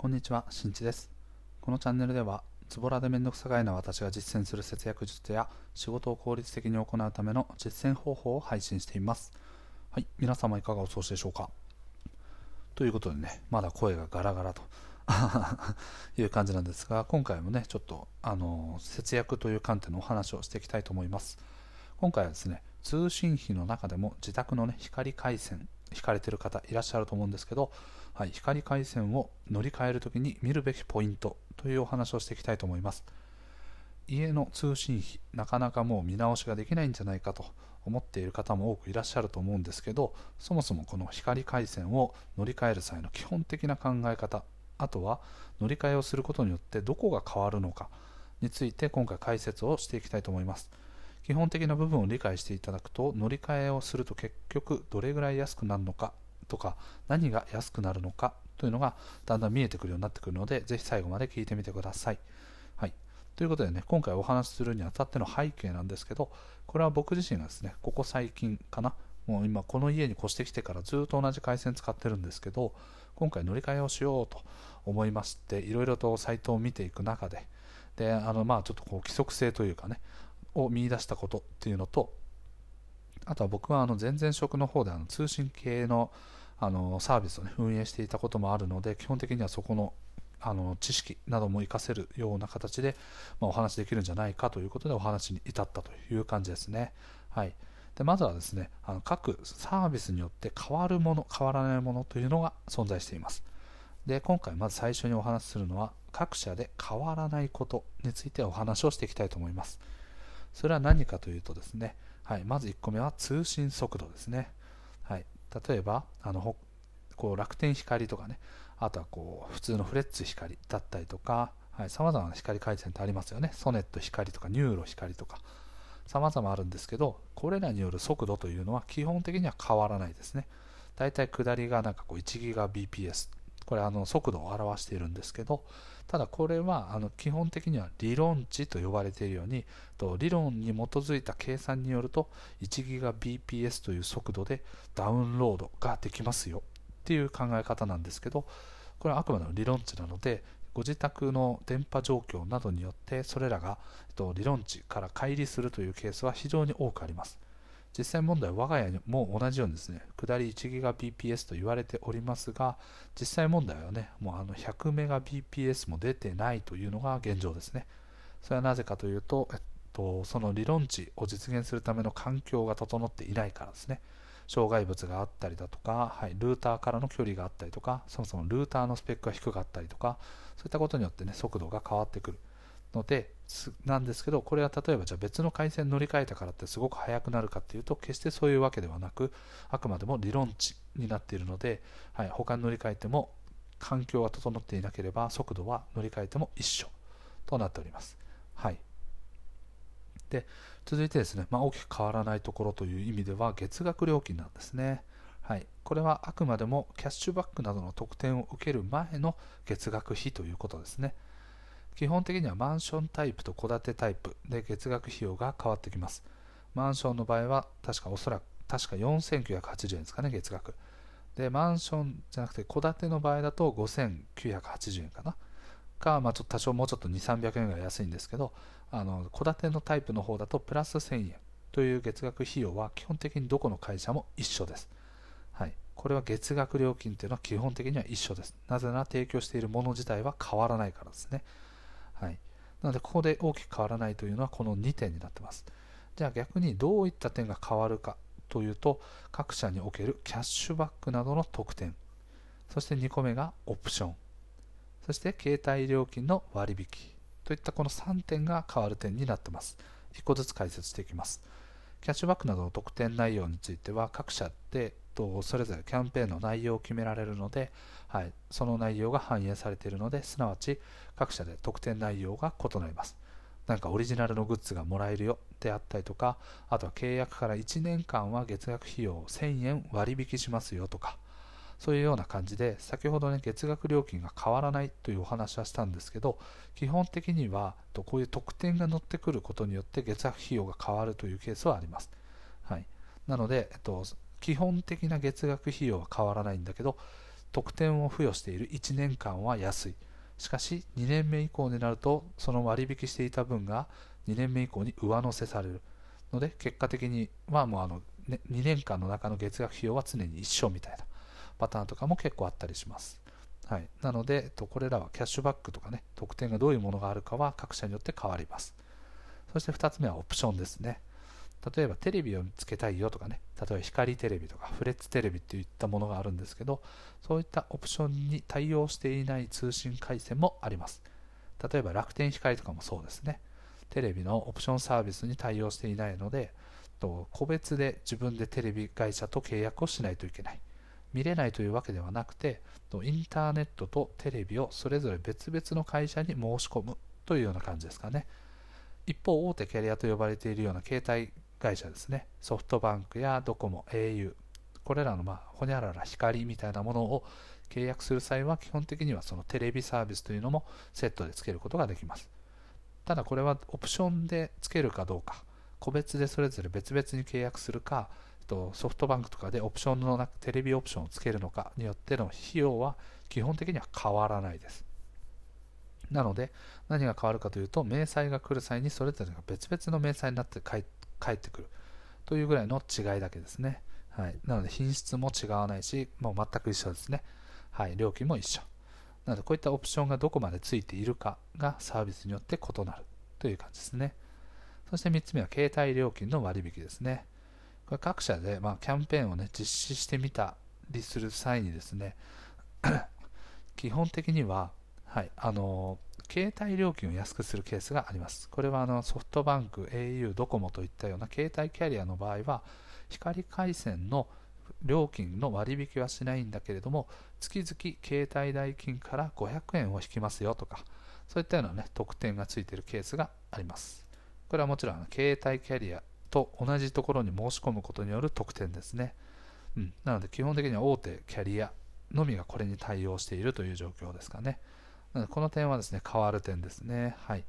こんにちは、しんちです。このチャンネルでは、ズボラでめんどくさがいな私が実践する節約術や仕事を効率的に行うための実践方法を配信しています。はい、皆様いかがお過ごしでしょうか？ということでね、まだ声がガラガラと いう感じなんですが、今回もね、ちょっとあの節約という観点のお話をしていきたいと思います。今回はですね、通信費の中でも自宅のね、光回線、引かれてる方いらっしゃると思うんですけど、はい、光回線を乗り換えるときに見るべきポイントというお話をしていきたいと思います。家の通信費、なかなかもう見直しができないんじゃないかと思っている方も多くいらっしゃると思うんですけど、そもそもこの光回線を乗り換える際の基本的な考え方、あとは乗り換えをすることによってどこが変わるのかについて今回解説をしていきたいと思います。基本的な部分を理解していただくと乗り換えをすると結局どれぐらい安くなるのかとか何が安くなるのかというのがだんだん見えてくるようになってくるのでぜひ最後まで聞いてみてください。はい、ということでね今回お話しするにあたっての背景なんですけどこれは僕自身がですねここ最近かなもう今この家に越してきてからずっと同じ回線使ってるんですけど今回乗り換えをしようと思いましていろいろとサイトを見ていく中でであのまあちょっとこう規則性というかねを見出したことっていうのとあとは僕はあの全然職の方であの通信系のあのサービスを、ね、運営していたこともあるので基本的にはそこのあの知識なども活かせるような形で、まあ、お話できるんじゃないかということでお話に至ったという感じですね。はい、でまずはですねあの各サービスによって変わるもの変わらないものというのが存在しています。で今回まず最初にお話しするのは各社で変わらないことについてお話をしていきたいと思います。それは何かというとですね、はい、まず1個目は通信速度ですね。はい、例えばあのこう楽天光とかね、あとはこう普通のフレッツ光だったりとか、さまざ、まな光回線ってありますよね。ソネット光とかニューロ光とか、さまざまあるんですけど、これらによる速度というのは基本的には変わらないですね。だいたい下りがなんかこう1ギガ BPS、これあの速度を表しているんですけど、ただこれはあの基本的には理論値と呼ばれているようにと理論に基づいた計算によると 1GBps という速度でダウンロードができますよっていう考え方なんですけどこれはあくまでも理論値なのでご自宅の電波状況などによってそれらが理論値から乖離するというケースは非常に多くあります。実際問題我が家も同じようにですね、下り 1GBps と言われておりますが、実際問題はね、もうあの 100Mbps も出てないというのが現状ですね。それはなぜかというと、えっと、その理論値を実現するための環境が整っていないからですね。障害物があったりだとか、はい、ルーターからの距離があったりとか、そもそもルーターのスペックが低かったりとか、そういったことによってね、速度が変わってくる。のでなんですけどこれは例えばじゃあ別の回線乗り換えたからってすごく速くなるかっていうと決してそういうわけではなくあくまでも理論値になっているので、はい、他に乗り換えても環境が整っていなければ速度は乗り換えても一緒となっております。はい、で続いてですね、まあ、大きく変わらないところという意味では月額料金なんですね。はい、これはあくまでもキャッシュバックなどの特典を受ける前の月額費ということですね。基本的にはマンションタイプと戸建てタイプで月額費用が変わってきます。マンションの場合は確かおそらく確か4980円ですかね、月額。で、マンションじゃなくて戸建ての場合だと5980円かな。か、まあ、ちょっと多少もうちょっと2、300円ぐらい安いんですけど、あの戸建てのタイプの方だとプラス1000円という月額費用は基本的にどこの会社も一緒です。はい、これは月額料金というのは基本的には一緒です。なぜなら提供しているもの自体は変わらないからですね。はい、なので、ここで大きく変わらないというのはこの2点になってます。じゃあ逆にどういった点が変わるかというと、各社におけるキャッシュバックなどの特典、そして2個目がオプション、そして携帯料金の割引といったこの3点が変わる点になってます。1個ずつ解説していきます。キャッシュバックなどの特典内容については各社でとそれぞれキャンペーンの内容を決められるので、はい、その内容が反映されているのですなわち各社で特典内容が異なります。なんかオリジナルのグッズがもらえるよであったりとかあとは契約から1年間は月額費用1000円割引しますよとかそういうような感じで先ほどね月額料金が変わらないというお話はしたんですけど基本的にはこういう特典が乗ってくることによって月額費用が変わるというケースはあります、はい、なので、えっと、基本的な月額費用は変わらないんだけど特典を付与している1年間は安いしかし2年目以降になるとその割引していた分が2年目以降に上乗せされるので結果的にはもうあの、ね、2年間の中の月額費用は常に一緒みたいなパターンとかも結構あったりしますはい、なので、これらはキャッシュバックとかね、特典がどういうものがあるかは各社によって変わります。そして2つ目はオプションですね。例えばテレビをつけたいよとかね、例えば光テレビとかフレッツテレビといったものがあるんですけど、そういったオプションに対応していない通信回線もあります。例えば楽天光とかもそうですね。テレビのオプションサービスに対応していないのでと、個別で自分でテレビ会社と契約をしないといけない。見れないというわけではなくてインターネットとテレビをそれぞれ別々の会社に申し込むというような感じですかね一方大手キャリアと呼ばれているような携帯会社ですねソフトバンクやドコモ au これらのまあほにゃらら光みたいなものを契約する際は基本的にはそのテレビサービスというのもセットでつけることができますただこれはオプションでつけるかどうか個別でそれぞれ別々に契約するかソフトバンクとかでオプションのなテレビオプションをつけるのかによっての費用は基本的には変わらないです。なので何が変わるかというと明細が来る際にそれぞれが別々の明細になって返って返ってくるというぐらいの違いだけですね。はい、なので品質も違わないしもう全く一緒ですね。はい、料金も一緒。なのでこういったオプションがどこまでついているかがサービスによって異なるという感じですね。そして3つ目は携帯料金の割引ですね。これ各社で、まあ、キャンペーンを、ね、実施してみたりする際にですね 基本的には、はい、あの携帯料金を安くするケースがあります。これはあのソフトバンク、au、ドコモといったような携帯キャリアの場合は光回線の料金の割引はしないんだけれども月々携帯代金から500円を引きますよとかそういったような、ね、特典がついているケースがあります。これはもちろん携帯キャリアと同じところに申し込むことによる特典ですね。うん、なので基本的には大手キャリアのみがこれに対応しているという状況ですかね。なのでこの点はですね、変わる点ですね。はい。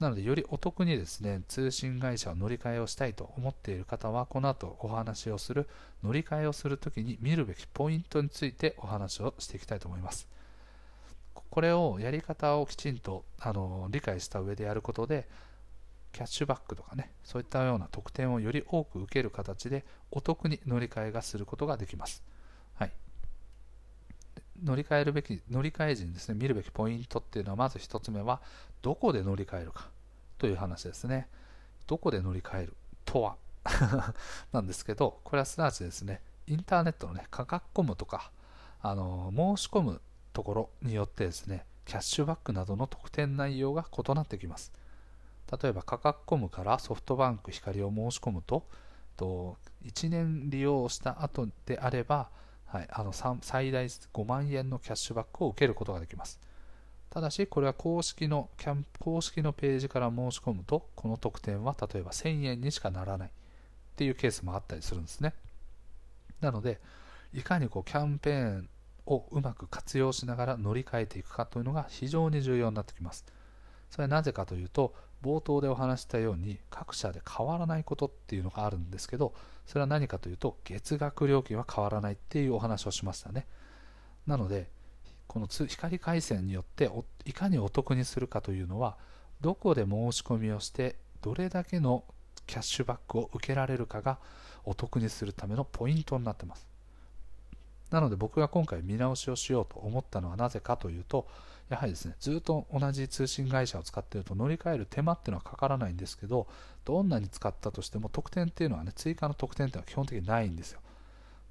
なので、よりお得にですね、通信会社を乗り換えをしたいと思っている方は、この後お話をする、乗り換えをするときに見るべきポイントについてお話をしていきたいと思います。これをやり方をきちんとあの理解した上でやることで、キャッシュバックとかね、そういったような特典をより多く受ける形でお得に乗り換えがすることができます。乗り換えるべき、乗り換え時にですね、見るべきポイントっていうのは、まず1つ目は、どこで乗り換えるかという話ですね。どこで乗り換えるとは？なんですけど、これはすなわちですね、インターネットのね、価格コムとか、あの申し込むところによってですね、キャッシュバックなどの特典内容が異なってきます。例えば価格コムからソフトバンク光を申し込むとと1年利用した後であれば、はい、あの最大5万円のキャッシュバックを受けることができます。ただしこれは公式の公式のページから申し込むとこの特典は例えば1000円にしかならない。っていうケースもあったりするんですね。なのでいかにこうキャンペーンをうまく活用しながら乗り換えていくかというのが非常に重要になってきます。それはなぜかというと冒頭でお話したように各社で変わらないことっていうのがあるんですけどそれは何かというと月額料金は変わらないっていうお話をしましたね。なのでこの光回線によっていかにお得にするかというのはどこで申し込みをしてどれだけのキャッシュバックを受けられるかがお得にするためのポイントになってます。なので僕が今回見直しをしようと思ったのはなぜかというとやはりですね、ずっと同じ通信会社を使ってると乗り換える手間っていうのはかからないんですけど、どんなに使ったとしても特典っていうのはね、追加の特典っていうのは基本的にないんですよ。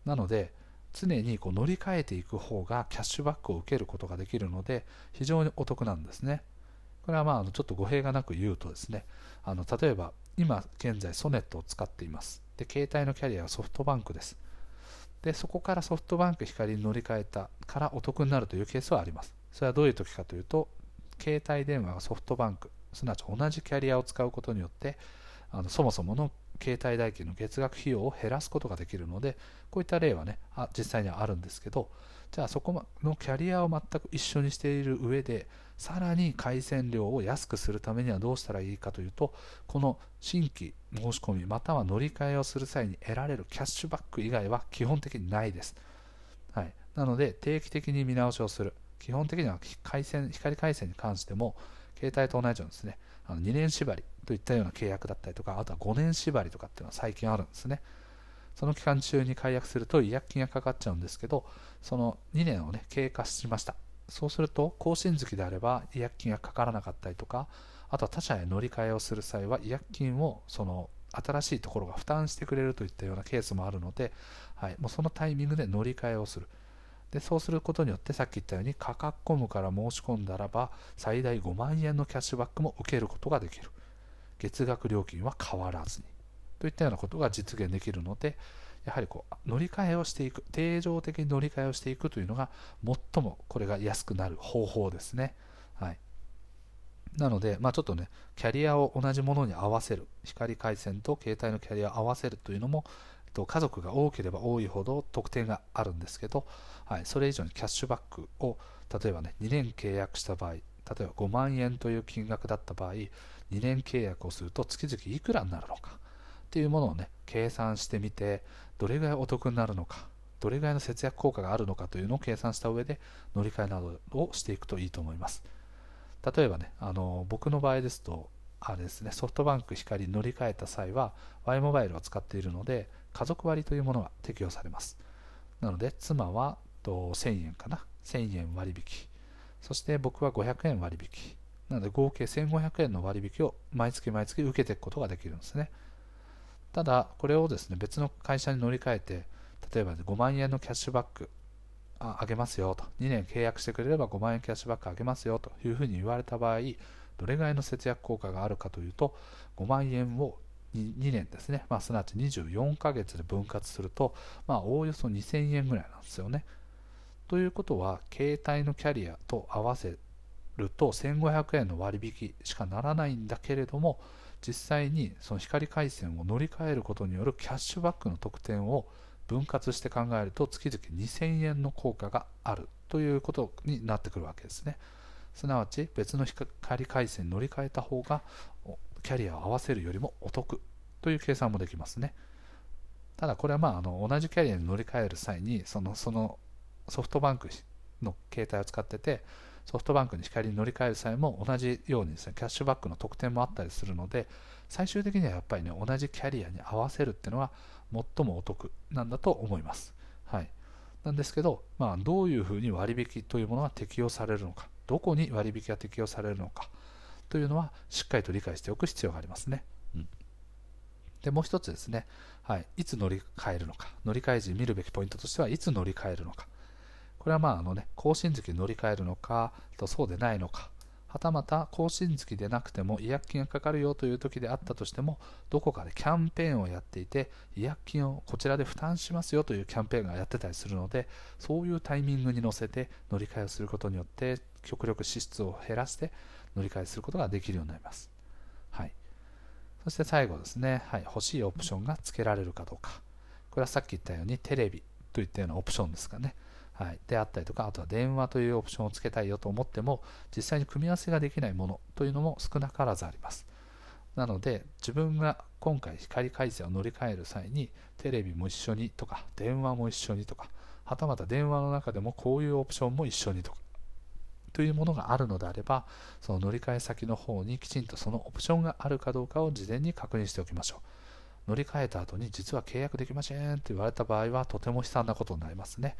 なので、常にこう乗り換えていく方がキャッシュバックを受けることができるので、非常にお得なんですね。これはまあちょっと語弊がなく言うとですね、あの例えば今現在ソネットを使っています。で、携帯のキャリアはソフトバンクです。で、そこからソフトバンク光に乗り換えたからお得になるというケースはあります。それはどういう時かというと携帯電話がソフトバンクすなわち同じキャリアを使うことによってあのそもそもの携帯代金の月額費用を減らすことができるのでこういった例はねあ実際にはあるんですけどじゃあそこのキャリアを全く一緒にしている上でさらに回線量を安くするためにはどうしたらいいかというとこの新規申し込みまたは乗り換えをする際に得られるキャッシュバック以外は基本的にないです、はい、なので定期的に見直しをする。基本的には回線光回線に関しても携帯と同じようにですねあの2年縛りといったような契約だったりとかあとは5年縛りとかっていうのは最近あるんですね。その期間中に解約すると違約金がかかっちゃうんですけどその2年をね経過しました。そうすると更新月であれば違約金がかからなかったりとかあとは他社へ乗り換えをする際は違約金をその新しいところが負担してくれるといったようなケースもあるので、はい、もうそのタイミングで乗り換えをする。でそうすることによってさっき言ったように価格コムから申し込んだらば最大5万円のキャッシュバックも受けることができる。月額料金は変わらずに。といったようなことが実現できるのでやはりこう乗り換えをしていく定常的に乗り換えをしていくというのが最もこれが安くなる方法ですね、はい、なので、まあ、ちょっとねキャリアを同じものに合わせる。光回線と携帯のキャリアを合わせるというのもと家族が多ければ多いほど特典があるんですけど、はい、それ以上にキャッシュバックを例えばね2年契約した場合例えば5万円という金額だった場合2年契約をすると月々いくらになるのかっていうものをね計算してみてどれぐらいお得になるのかどれぐらいの節約効果があるのかというのを計算した上で乗り換えなどをしていくといいと思います。例えばねあの僕の場合ですとあれですねソフトバンク光乗り換えた際は Y モバイルを使っているので家族割というものが適用されます。なので妻はと1000円かな。1000円割引。そして僕は500円割引。なので合計1500円の割引を毎月毎月受けていくことができるんですね。ただこれをですね別の会社に乗り換えて例えば5万円のキャッシュバックああげますよと。2年契約してくれれば5万円キャッシュバックあげますよというふうに言われた場合どれぐらいの節約効果があるかというと5万円を 2, 年ですね、まあ、すなわち24ヶ月で分割すると、まあ、おおよそ2000円ぐらいなんですよね。ということは携帯のキャリアと合わせると1500円の割引しかならないんだけれども実際にその光回線を乗り換えることによるキャッシュバックの特典を分割して考えると月々2000円の効果があるということになってくるわけですねすなわち別の光回線に乗り換えた方がキャリアを合わせるよりもお得という計算もできますねただこれはまああの同じキャリアに乗り換える際にそのそのソフトバンクの携帯を使っててソフトバンクに光に乗り換える際も同じようにですねキャッシュバックの特典もあったりするので最終的にはやっぱりね同じキャリアに合わせるっていうのは最もお得なんだと思います。はい、なんですけど、まあ、どういうふうに割引というものが適用されるのかどこに割引が適用されるのかというのはしっかりと理解しておく必要がありますね。うん、でもう一つですね、はい、いつ乗り換えるのか。乗り換え時見るべきポイントとしてはいつ乗り換えるのか。これはまああのね更新月に乗り換えるのかとそうでないのかはたまた更新月でなくても違約金がかかるよという時であったとしてもどこかでキャンペーンをやっていて違約金をこちらで負担しますよというキャンペーンがやってたりするのでそういうタイミングに乗せて乗り換えをすることによって極力支出を減らして乗り換えすることができるようになります、はい、そして最後ですね、はい、欲しいオプションが付けられるかどうか。これはさっき言ったようにテレビといったようなオプションですかね。はい、であったりとか、あとは電話というオプションをつけたいよと思っても、実際に組み合わせができないものというのも少なからずあります。なので、自分が今回光回線を乗り換える際に、テレビも一緒にとか、電話も一緒にとか、はたまた電話の中でもこういうオプションも一緒にとか、というものがあるのであれば、その乗り換え先の方にきちんとそのオプションがあるかどうかを事前に確認しておきましょう。乗り換えた後に実は契約できませんと言われた場合はとても悲惨なことになりますね。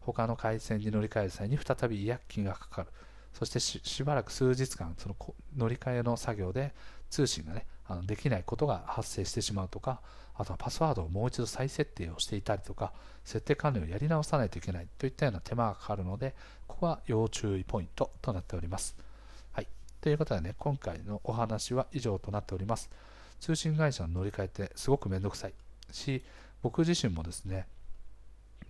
他の回線に乗り換える際に再び違約金がかかるそしてしばらく数日間その乗り換えの作業で通信がねあのできないことが発生してしまうとかあとはパスワードをもう一度再設定をしていたりとか設定管理をやり直さないといけないといったような手間がかかるのでここは要注意ポイントとなっております。はい、ということでね今回のお話は以上となっております。通信会社の乗り換えってすごくめんどくさいし僕自身もですね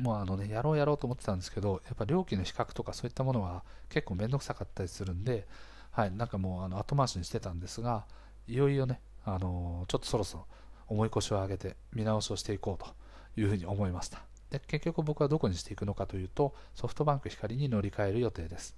もうあのね、やろうやろうと思ってたんですけど、やっぱ料金の比較とかそういったものは結構めんどくさかったりするんで、はい、なんかもうあの後回しにしてたんですが、いよいよね、あのちょっとそろそろ重い腰を上げて見直しをしていこうというふうに思いました。で結局僕はどこにしていくのかというと、ソフトバンク光に乗り換える予定です。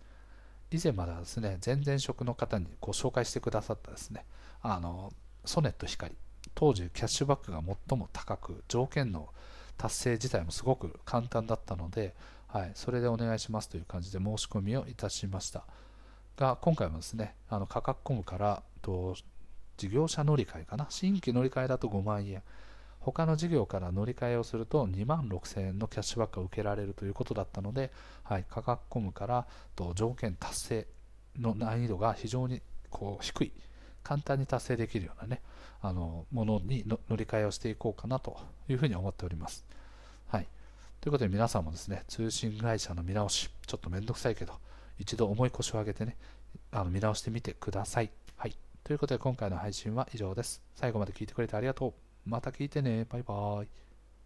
以前まではですね、前々職の方にこ紹介してくださったですね、あのソネット光、当時キャッシュバックが最も高く、条件の達成自体もすごく簡単だったのではい、それでお願いしますという感じで申し込みをいたしました。が今回もですねあの価格コムからと事業者乗り換えかな？新規乗り換えだと5万円。他の事業から乗り換えをすると2万6000円のキャッシュバックが受けられるということだったので、はい、価格コムからと条件達成の難易度が非常にこう低い。簡単に達成できるようなねあのものに乗り換えをしていこうかなというふうに思っております。はい、ということで皆さんもですね通信会社の見直しちょっとめんどくさいけど一度重い腰を上げてねあの見直してみてください。はい、ということで今回の配信は以上です。最後まで聞いてくれてありがとう。また聞いてね。バイバーイ。